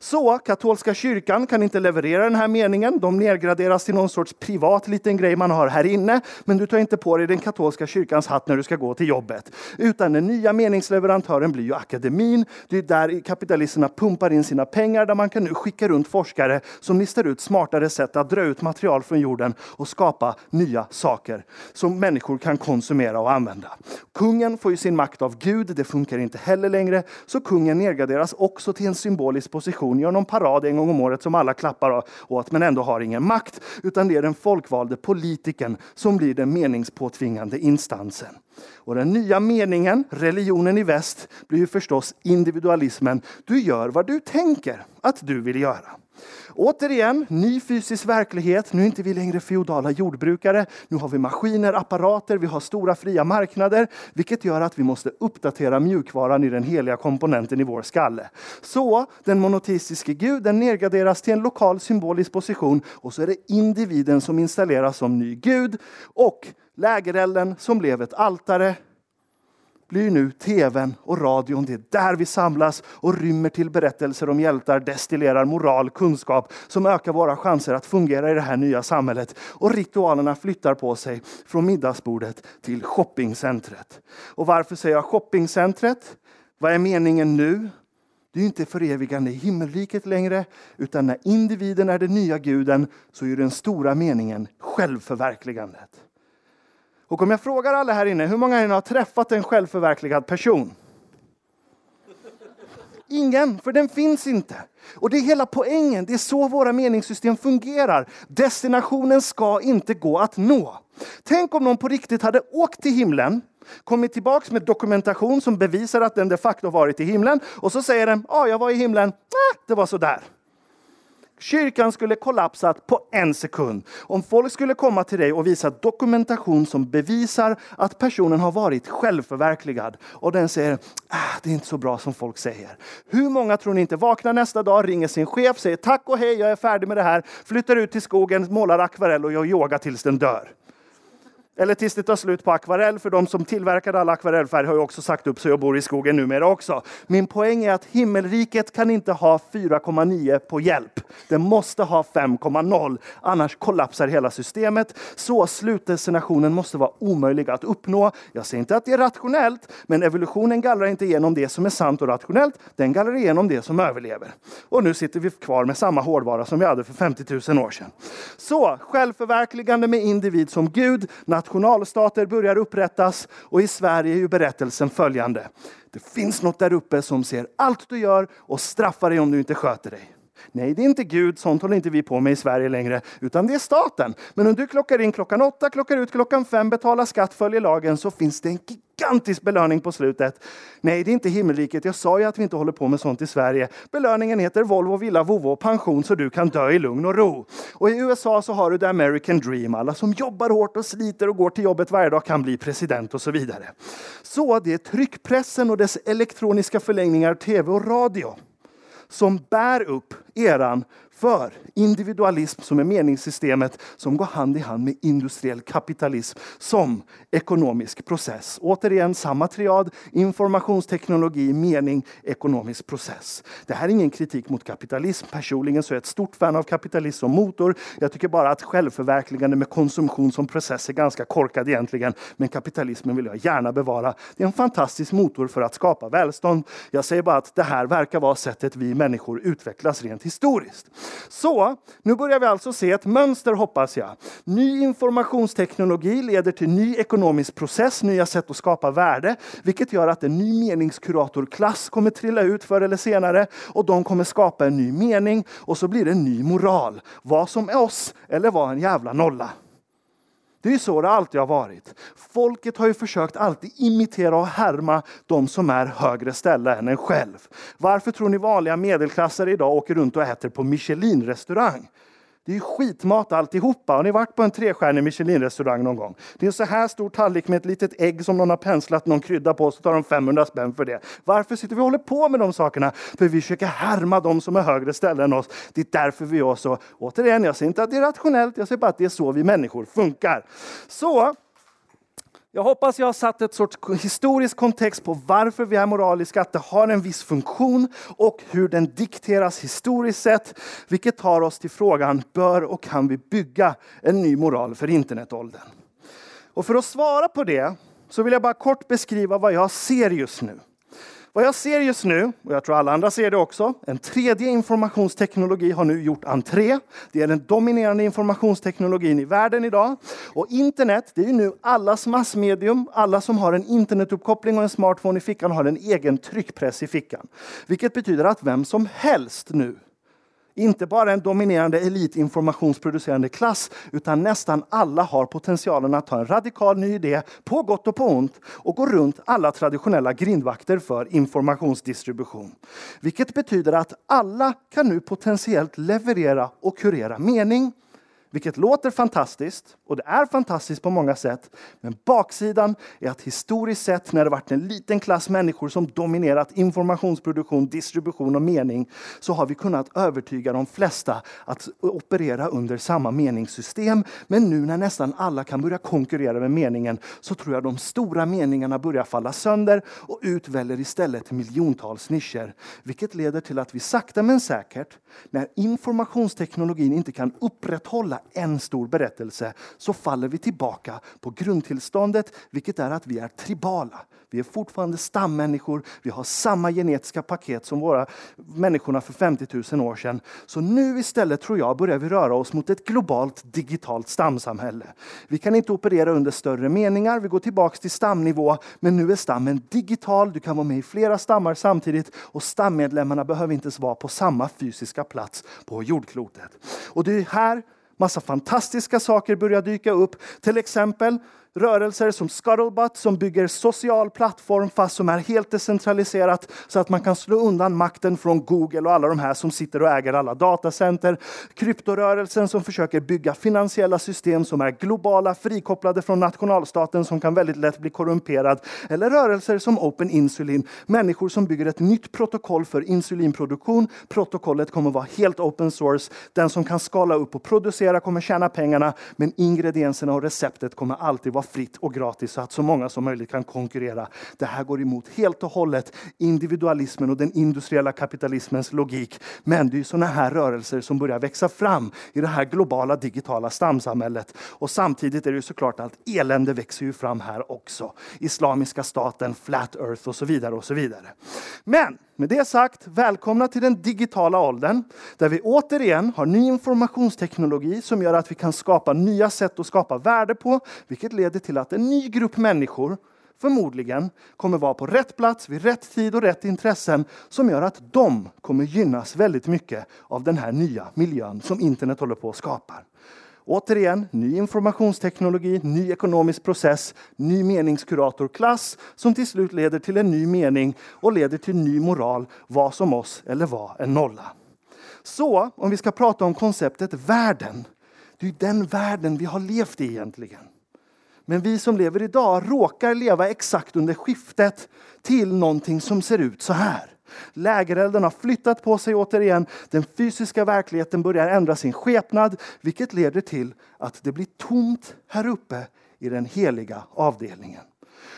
Så katolska kyrkan kan inte leverera den här meningen. De nedgraderas till någon sorts privat liten grej man har här inne. Men du tar inte på dig den katolska kyrkans hatt när du ska gå till jobbet. Utan den nya meningsleverantören blir ju akademin. Det är där kapitalisterna pumpar in sina pengar där man kan nu skicka runt forskare som listar ut smartare sätt att dra ut material från jorden och skapa nya saker som människor kan konsumera och använda. Kung Kungen får ju sin makt av Gud, det funkar inte heller längre. Så kungen nedgraderas också till en symbolisk position, gör någon parad en gång om året som alla klappar åt men ändå har ingen makt. Utan det är den folkvalde politikern som blir den meningspåtvingande instansen. Och den nya meningen, religionen i väst, blir ju förstås individualismen. Du gör vad du tänker att du vill göra. Återigen, ny fysisk verklighet. Nu är inte vi längre feodala jordbrukare. Nu har vi maskiner, apparater, vi har stora fria marknader, vilket gör att vi måste uppdatera mjukvaran i den heliga komponenten i vår skalle. Så den monoteistiske guden nedgraderas till en lokal symbolisk position och så är det individen som installeras som ny gud och lägerelden som blev ett altare blir nu tvn och radion. Det är där vi samlas och rymmer till berättelser om hjältar, destillerar moral, kunskap som ökar våra chanser att fungera i det här nya samhället. Och ritualerna flyttar på sig från middagsbordet till shoppingcentret. Och varför säger jag shoppingcentret? Vad är meningen nu? Det är inte förevigande i himmelriket längre, utan när individen är den nya guden så är den stora meningen självförverkligandet. Och om jag frågar alla här inne, hur många av er har träffat en självförverkligad person? Ingen, för den finns inte. Och det är hela poängen, det är så våra meningssystem fungerar. Destinationen ska inte gå att nå. Tänk om någon på riktigt hade åkt till himlen, kommit tillbaks med dokumentation som bevisar att den de facto varit i himlen och så säger den, ja, ah, jag var i himlen, ah, det var så där. Kyrkan skulle kollapsat på en sekund. Om folk skulle komma till dig och visa dokumentation som bevisar att personen har varit självförverkligad och den säger ah, det är inte så bra som folk säger. Hur många tror ni inte vaknar nästa dag, ringer sin chef, säger tack och hej, jag är färdig med det här, flyttar ut till skogen, målar akvarell och gör yoga tills den dör. Eller tills det tar slut på akvarell, för de som tillverkade alla akvarellfärg har ju också sagt upp sig och bor i skogen numera också. Min poäng är att himmelriket kan inte ha 4,9 på hjälp. Det måste ha 5,0, annars kollapsar hela systemet. Så slutdestinationen måste vara omöjlig att uppnå. Jag säger inte att det är rationellt, men evolutionen gallrar inte igenom det som är sant och rationellt. Den gallrar igenom det som överlever. Och nu sitter vi kvar med samma hårdvara som vi hade för 50 000 år sedan. Så, självförverkligande med individ som Gud, nationalstater börjar upprättas och i Sverige är ju berättelsen följande. Det finns något där uppe som ser allt du gör och straffar dig om du inte sköter dig. Nej, det är inte Gud, sånt håller inte vi på med i Sverige längre, utan det är staten. Men om du klockar in klockan åtta, klockar ut klockan fem, betalar skatt, följer lagen, så finns det en gigantisk belöning på slutet. Nej, det är inte himmelriket. Jag sa ju att vi inte håller på med sånt i Sverige. Belöningen heter Volvo, villa, vovo och pension så du kan dö i lugn och ro. Och i USA så har du the American dream. Alla som jobbar hårt och sliter och går till jobbet varje dag kan bli president och så vidare. Så det är tryckpressen och dess elektroniska förlängningar, tv och radio som bär upp eran för individualism som är meningssystemet som går hand i hand med industriell kapitalism som ekonomisk process. Återigen samma triad, informationsteknologi, mening, ekonomisk process. Det här är ingen kritik mot kapitalism. Personligen så är jag ett stort fan av kapitalism som motor. Jag tycker bara att självförverkligande med konsumtion som process är ganska korkad egentligen. Men kapitalismen vill jag gärna bevara. Det är en fantastisk motor för att skapa välstånd. Jag säger bara att det här verkar vara sättet vi människor utvecklas rent historiskt. Så, nu börjar vi alltså se ett mönster hoppas jag. Ny informationsteknologi leder till ny ekonomisk process, nya sätt att skapa värde, vilket gör att en ny meningskuratorklass kommer trilla ut förr eller senare och de kommer skapa en ny mening och så blir det en ny moral. Vad som är oss eller vad en jävla nolla. Det är ju så det alltid har varit. Folket har ju försökt alltid imitera och härma de som är högre ställda än en själv. Varför tror ni vanliga medelklassare idag åker runt och äter på Michelin-restaurang? Det är ju skitmat alltihopa. Har ni varit på en trestjärnig Michelin-restaurang någon gång? Det är en så här stor tallrik med ett litet ägg som någon har penslat någon krydda på, så tar de 500 spänn för det. Varför sitter vi och håller på med de sakerna? För vi försöker härma de som är högre ställda än oss. Det är därför vi gör så. Återigen, jag säger inte att det är rationellt, jag säger bara att det är så vi människor funkar. Så, jag hoppas jag har satt ett sorts historisk kontext på varför vi är moraliska, att det har en viss funktion och hur den dikteras historiskt sett. Vilket tar oss till frågan, bör och kan vi bygga en ny moral för internetåldern? Och för att svara på det så vill jag bara kort beskriva vad jag ser just nu. Vad jag ser just nu, och jag tror alla andra ser det också, en tredje informationsteknologi har nu gjort entré. Det är den dominerande informationsteknologin i världen idag. Och internet, det är nu allas massmedium. Alla som har en internetuppkoppling och en smartphone i fickan har en egen tryckpress i fickan. Vilket betyder att vem som helst nu inte bara en dominerande elitinformationsproducerande klass, utan nästan alla har potentialen att ta en radikal ny idé, på gott och på ont, och gå runt alla traditionella grindvakter för informationsdistribution. Vilket betyder att alla kan nu potentiellt leverera och kurera mening, vilket låter fantastiskt och det är fantastiskt på många sätt. Men baksidan är att historiskt sett när det varit en liten klass människor som dominerat informationsproduktion, distribution och mening så har vi kunnat övertyga de flesta att operera under samma meningssystem. Men nu när nästan alla kan börja konkurrera med meningen så tror jag de stora meningarna börjar falla sönder och utväller istället miljontals nischer. Vilket leder till att vi sakta men säkert, när informationsteknologin inte kan upprätthålla en stor berättelse, så faller vi tillbaka på grundtillståndet, vilket är att vi är tribala. Vi är fortfarande stammänniskor, vi har samma genetiska paket som våra människorna för 50 000 år sedan. Så nu istället tror jag börjar vi röra oss mot ett globalt digitalt stamsamhälle. Vi kan inte operera under större meningar, vi går tillbaks till stamnivå, men nu är stammen digital, du kan vara med i flera stammar samtidigt och stammedlemmarna behöver inte vara på samma fysiska plats på jordklotet. Och det är här massa fantastiska saker börjar dyka upp. Till exempel rörelser som Scuttlebutt som bygger social plattform fast som är helt decentraliserat så att man kan slå undan makten från Google och alla de här som sitter och äger alla datacenter. Kryptorörelsen som försöker bygga finansiella system som är globala, frikopplade från nationalstaten som kan väldigt lätt bli korrumperad. Eller rörelser som Open Insulin, människor som bygger ett nytt protokoll för insulinproduktion. Protokollet kommer vara helt open source. Den som kan skala upp och producera kommer tjäna pengarna men ingredienserna och receptet kommer alltid vara fritt och gratis så att så många som möjligt kan konkurrera. Det här går emot helt och hållet individualismen och den industriella kapitalismens logik. Men det är sådana här rörelser som börjar växa fram i det här globala digitala stamsamhället. Och samtidigt är det såklart att elände växer ju fram här också. Islamiska staten, flat earth och så vidare och så vidare. Men med det sagt, välkomna till den digitala åldern där vi återigen har ny informationsteknologi som gör att vi kan skapa nya sätt att skapa värde på, vilket leder till att en ny grupp människor förmodligen kommer vara på rätt plats vid rätt tid och rätt intressen som gör att de kommer gynnas väldigt mycket av den här nya miljön som internet håller på att skapa. Återigen, ny informationsteknologi, ny ekonomisk process, ny meningskuratorklass som till slut leder till en ny mening och leder till ny moral, vad som oss eller vad en nolla. Så om vi ska prata om konceptet världen, det är den världen vi har levt i egentligen. Men vi som lever idag råkar leva exakt under skiftet till någonting som ser ut så här. Lägerelden har flyttat på sig återigen. Den fysiska verkligheten börjar ändra sin skepnad, vilket leder till att det blir tomt här uppe i den heliga avdelningen.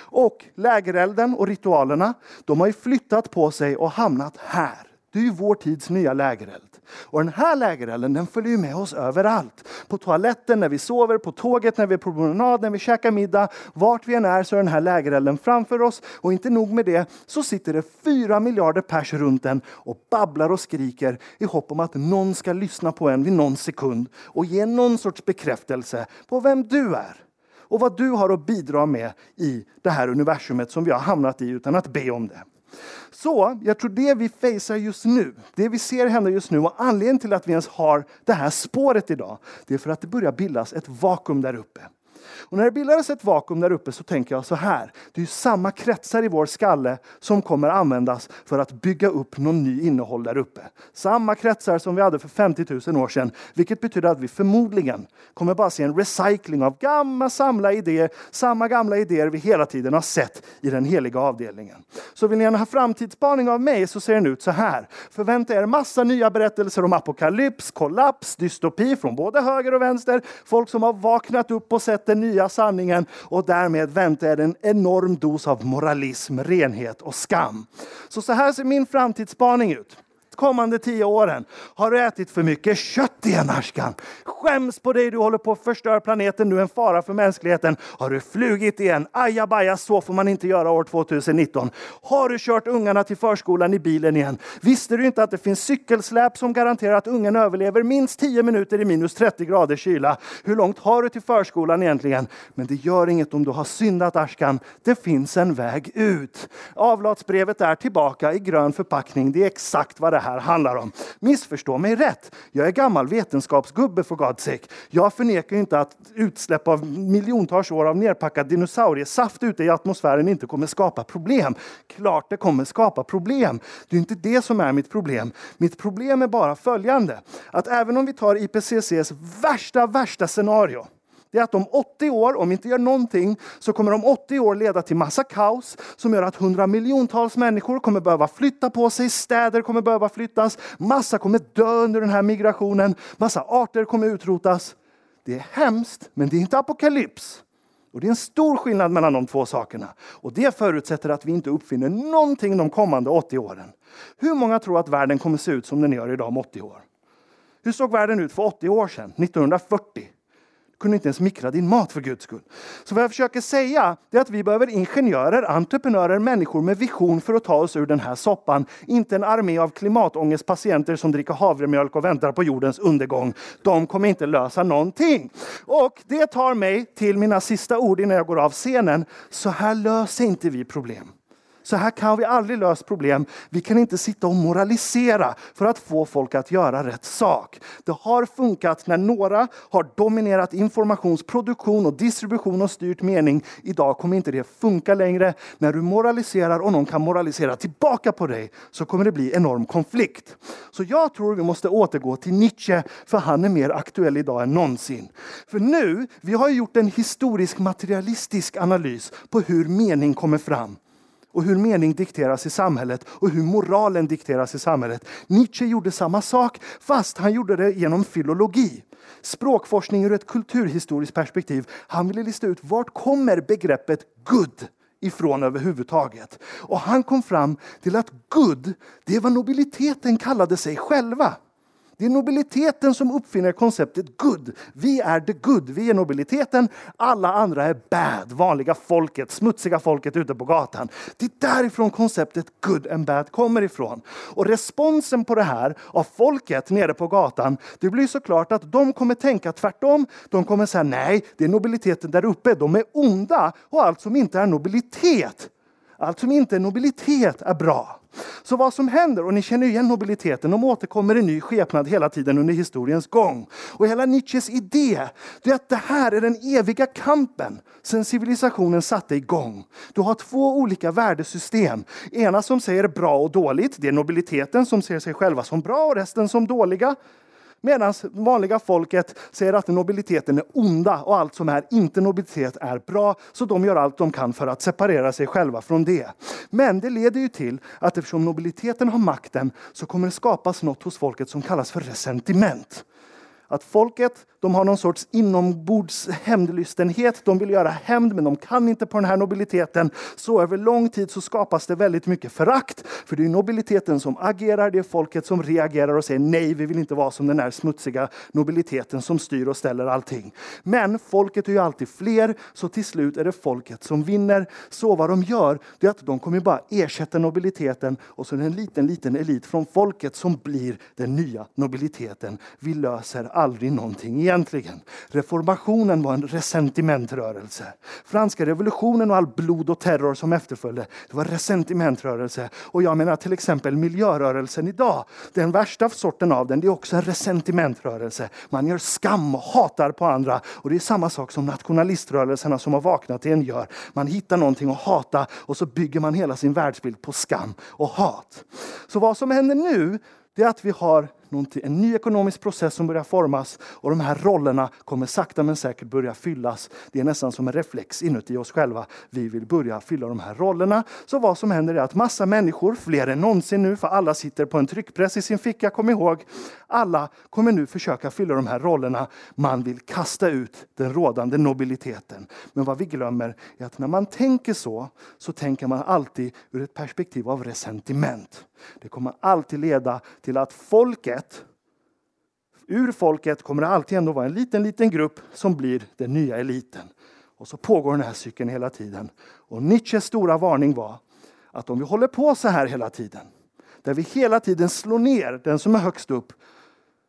Och lägerelden och ritualerna, de har flyttat på sig och hamnat här. Det är ju vår tids nya lägereld. Och den här lägerelden den följer med oss överallt. På toaletten, när vi sover, på tåget, när vi är på promenad, när vi käkar middag. Vart vi än är så är den här lägerelden framför oss. Och inte nog med det, så sitter det fyra miljarder pers runt den och babblar och skriker i hopp om att någon ska lyssna på en vid någon sekund och ge någon sorts bekräftelse på vem du är och vad du har att bidra med i det här universumet som vi har hamnat i utan att be om det. Så jag tror det vi facear just nu, det vi ser hända just nu och anledningen till att vi ens har det här spåret idag, det är för att det börjar bildas ett vakuum där uppe. Och när det bildades ett vakuum där uppe så tänker jag så här. Det är samma kretsar i vår skalle som kommer användas för att bygga upp någon ny innehåll där uppe. Samma kretsar som vi hade för 50 000 år sedan. Vilket betyder att vi förmodligen kommer bara se en recycling av gamla samla idéer. Samma gamla idéer vi hela tiden har sett i den heliga avdelningen. Så vill ni gärna ha framtidsspaning av mig så ser den ut så här. Förvänta er massa nya berättelser om apokalyps, kollaps, dystopi från både höger och vänster. Folk som har vaknat upp och sett den nya sanningen och därmed väntar en enorm dos av moralism, renhet och skam. Så så här ser min framtidsspaning ut kommande tio åren. Har du ätit för mycket kött igen Ashkan? Skäms på dig, du håller på att förstöra planeten, du är en fara för mänskligheten. Har du flugit igen? Ajabaja, så får man inte göra år 2019. Har du kört ungarna till förskolan i bilen igen? Visste du inte att det finns cykelsläp som garanterar att ungen överlever minst 10 minuter i minus 30 grader kyla? Hur långt har du till förskolan egentligen? Men det gör inget om du har syndat Ashkan. Det finns en väg ut. Avlatsbrevet är tillbaka i grön förpackning. Det är exakt vad det här handlar om. Missförstå mig rätt. Jag är gammal vetenskapsgubbe för God's sake. Jag förnekar inte att utsläpp av miljontals år av nerpackad dinosauriesaft ute i atmosfären inte kommer skapa problem. Klart det kommer skapa problem. Det är inte det som är mitt problem. Mitt problem är bara följande. Att även om vi tar IPCCs värsta, värsta scenario det är att om 80 år, om vi inte gör någonting, så kommer de 80 år leda till massa kaos som gör att hundramiljontals människor kommer behöva flytta på sig, städer kommer behöva flyttas, massa kommer dö under den här migrationen, massa arter kommer utrotas. Det är hemskt, men det är inte apokalyps. Och Det är en stor skillnad mellan de två sakerna. Och Det förutsätter att vi inte uppfinner någonting de kommande 80 åren. Hur många tror att världen kommer se ut som den gör idag om 80 år? Hur såg världen ut för 80 år sedan, 1940? Kunde inte ens mikra din mat för guds skull. Så vad jag försöker säga är att vi behöver ingenjörer, entreprenörer, människor med vision för att ta oss ur den här soppan. Inte en armé av klimatångestpatienter som dricker havremjölk och väntar på jordens undergång. De kommer inte lösa någonting. Och det tar mig till mina sista ord innan jag går av scenen. Så här löser inte vi problem. Så här kan vi aldrig lösa problem. Vi kan inte sitta och moralisera för att få folk att göra rätt sak. Det har funkat när några har dominerat informationsproduktion och distribution och styrt mening. Idag kommer inte det funka längre. När du moraliserar och någon kan moralisera tillbaka på dig så kommer det bli enorm konflikt. Så jag tror vi måste återgå till Nietzsche för han är mer aktuell idag än någonsin. För nu, vi har gjort en historisk materialistisk analys på hur mening kommer fram och hur mening dikteras i samhället och hur moralen dikteras i samhället. Nietzsche gjorde samma sak, fast han gjorde det genom filologi. Språkforskning ur ett kulturhistoriskt perspektiv. Han ville lista ut vart kommer begreppet good ifrån överhuvudtaget. Och han kom fram till att good, det var nobiliteten kallade sig själva. Det är nobiliteten som uppfinner konceptet good. Vi är the good. Vi är nobiliteten. Alla andra är bad. Vanliga folket, smutsiga folket ute på gatan. Det är därifrån konceptet good and bad kommer ifrån. Och responsen på det här av folket nere på gatan, det blir såklart att de kommer tänka tvärtom. De kommer säga nej, det är nobiliteten där uppe. De är onda och allt som inte är nobilitet, allt som inte är nobilitet är bra. Så vad som händer, och ni känner igen nobiliteten, de återkommer i ny skepnad hela tiden under historiens gång. Och hela Nietzsches idé, det är att det här är den eviga kampen sen civilisationen satte igång. Du har två olika värdesystem. Ena som säger bra och dåligt, det är nobiliteten som ser sig själva som bra och resten som dåliga. Medan vanliga folket säger att nobiliteten är onda och allt som är inte nobilitet är bra. Så de gör allt de kan för att separera sig själva från det. Men det leder ju till att eftersom nobiliteten har makten så kommer det skapas något hos folket som kallas för resentiment. Att folket de har någon sorts inombords hämndlystenhet. De vill göra hämnd men de kan inte på den här nobiliteten. Så över lång tid så skapas det väldigt mycket förakt. För det är nobiliteten som agerar, det är folket som reagerar och säger nej, vi vill inte vara som den här smutsiga nobiliteten som styr och ställer allting. Men folket är ju alltid fler, så till slut är det folket som vinner. Så vad de gör, det är att de kommer bara ersätta nobiliteten och så är det en liten, liten elit från folket som blir den nya nobiliteten. Vi löser aldrig någonting egentligen. Reformationen var en resentimentrörelse. Franska revolutionen och all blod och terror som efterföljde, det var resentimentrörelse. Och jag menar till exempel miljörörelsen idag, den värsta sorten av den, det är också en resentimentrörelse. Man gör skam och hatar på andra. Och det är samma sak som nationaliströrelserna som har vaknat igen gör. Man hittar någonting att hata och så bygger man hela sin världsbild på skam och hat. Så vad som händer nu, det är att vi har en ny ekonomisk process som börjar formas och de här rollerna kommer sakta men säkert börja fyllas. Det är nästan som en reflex inuti oss själva. Vi vill börja fylla de här rollerna. Så vad som händer är att massa människor, fler än någonsin nu, för alla sitter på en tryckpress i sin ficka, kom ihåg. Alla kommer nu försöka fylla de här rollerna. Man vill kasta ut den rådande nobiliteten. Men vad vi glömmer är att när man tänker så, så tänker man alltid ur ett perspektiv av resentiment. Det kommer alltid leda till att folket, ur folket kommer det alltid ändå vara en liten, liten grupp som blir den nya eliten. Och så pågår den här cykeln hela tiden. Och Nietzsches stora varning var att om vi håller på så här hela tiden, där vi hela tiden slår ner den som är högst upp,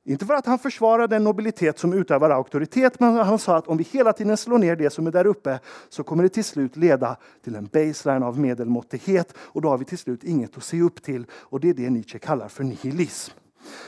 Inte för att han försvarar den nobilitet som utövar auktoritet, men han sa att om vi hela tiden slår ner det som är där uppe så kommer det till slut leda till en baseline av medelmåttighet och då har vi till slut inget att se upp till. Och det är det Nietzsche kallar för nihilism.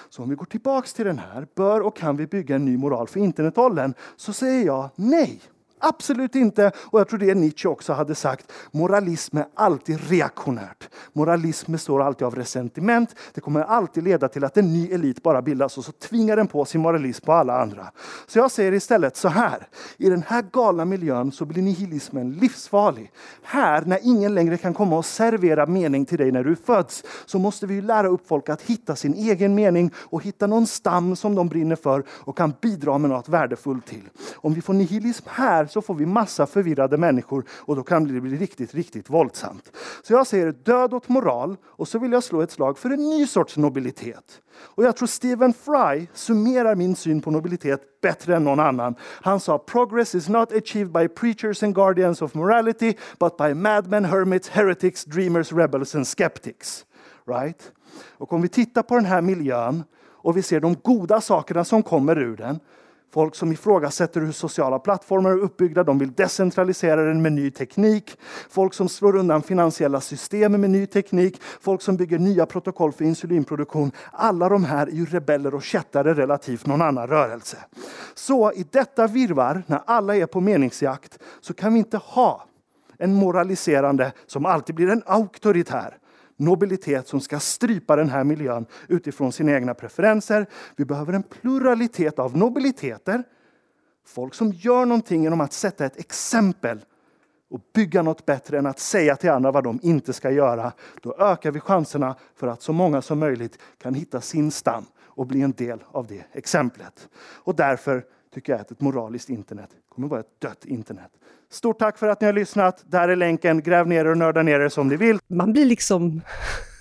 Så om vi går tillbaks till den här, bör och kan vi bygga en ny moral för internetåldern? Så säger jag nej. Absolut inte. Och jag tror det Nietzsche också hade sagt. Moralism är alltid reaktionärt. Moralism består alltid av resentiment. Det kommer alltid leda till att en ny elit bara bildas och så tvingar den på sin moralism på alla andra. Så jag säger istället så här. I den här galna miljön så blir nihilismen livsfarlig. Här, när ingen längre kan komma och servera mening till dig när du föds, så måste vi lära upp folk att hitta sin egen mening och hitta någon stam som de brinner för och kan bidra med något värdefullt till. Om vi får nihilism här så får vi massa förvirrade människor och då kan det bli riktigt, riktigt våldsamt. Så jag säger död åt moral och så vill jag slå ett slag för en ny sorts nobilitet. Och jag tror Stephen Fry summerar min syn på nobilitet bättre än någon annan. Han sa progress is not achieved by preachers and guardians of morality but by madmen, hermits, heretics, dreamers, rebels and skeptics. Right? Och om vi tittar på den här miljön och vi ser de goda sakerna som kommer ur den Folk som ifrågasätter hur sociala plattformar är uppbyggda, de vill decentralisera den med ny teknik. Folk som slår undan finansiella system med ny teknik. Folk som bygger nya protokoll för insulinproduktion. Alla de här är ju rebeller och kättare relativt någon annan rörelse. Så i detta virvar, när alla är på meningsjakt, så kan vi inte ha en moraliserande som alltid blir en auktoritär nobilitet som ska strypa den här miljön utifrån sina egna preferenser. Vi behöver en pluralitet av nobiliteter. Folk som gör någonting genom att sätta ett exempel och bygga något bättre än att säga till andra vad de inte ska göra. Då ökar vi chanserna för att så många som möjligt kan hitta sin stam och bli en del av det exemplet. Och därför tycker jag att ett moraliskt internet kommer vara ett dött internet. Stort tack för att ni har lyssnat. Där är länken. Gräv ner er och nörda ner er som ni vill. Man blir liksom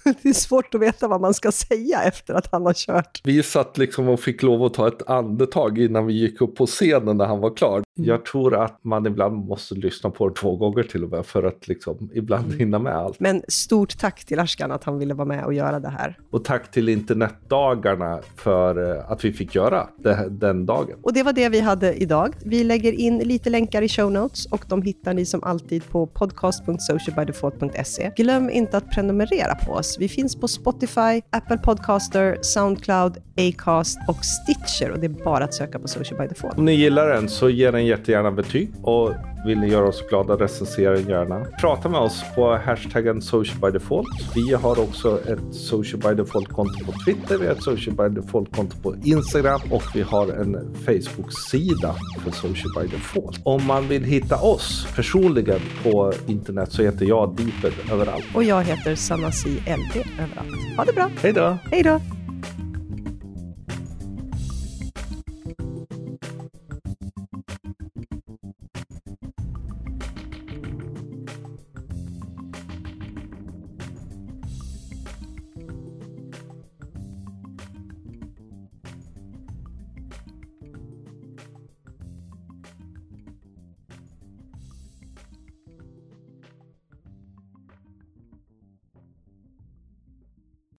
det är svårt att veta vad man ska säga efter att han har kört. Vi satt liksom och fick lov att ta ett andetag innan vi gick upp på scenen när han var klar. Mm. Jag tror att man ibland måste lyssna på det två gånger till och med för att liksom ibland mm. hinna med allt. Men stort tack till Ashkan att han ville vara med och göra det här. Och tack till internetdagarna för eh, att vi fick göra det, den dagen. Och det var det vi hade idag. Vi lägger in lite länkar i show notes och de hittar ni som alltid på podcast.socialbydefault.se. Glöm inte att prenumerera på oss. Vi finns på Spotify, Apple Podcaster, Soundcloud, Acast och Stitcher och det är bara att söka på Social by Default. Om ni gillar den så ge den jättegärna betyg och vill ni göra oss glada recensera den gärna. Prata med oss på hashtaggen Social by Default. Vi har också ett Social by Default-konto på Twitter, vi har ett Social by Default-konto på Instagram och vi har en Facebook-sida för Social by Default. Om man vill hitta oss personligen på internet så heter jag Deeped överallt. Och jag heter Sanasi LD överallt. Ha det bra! Hej då! Hej då!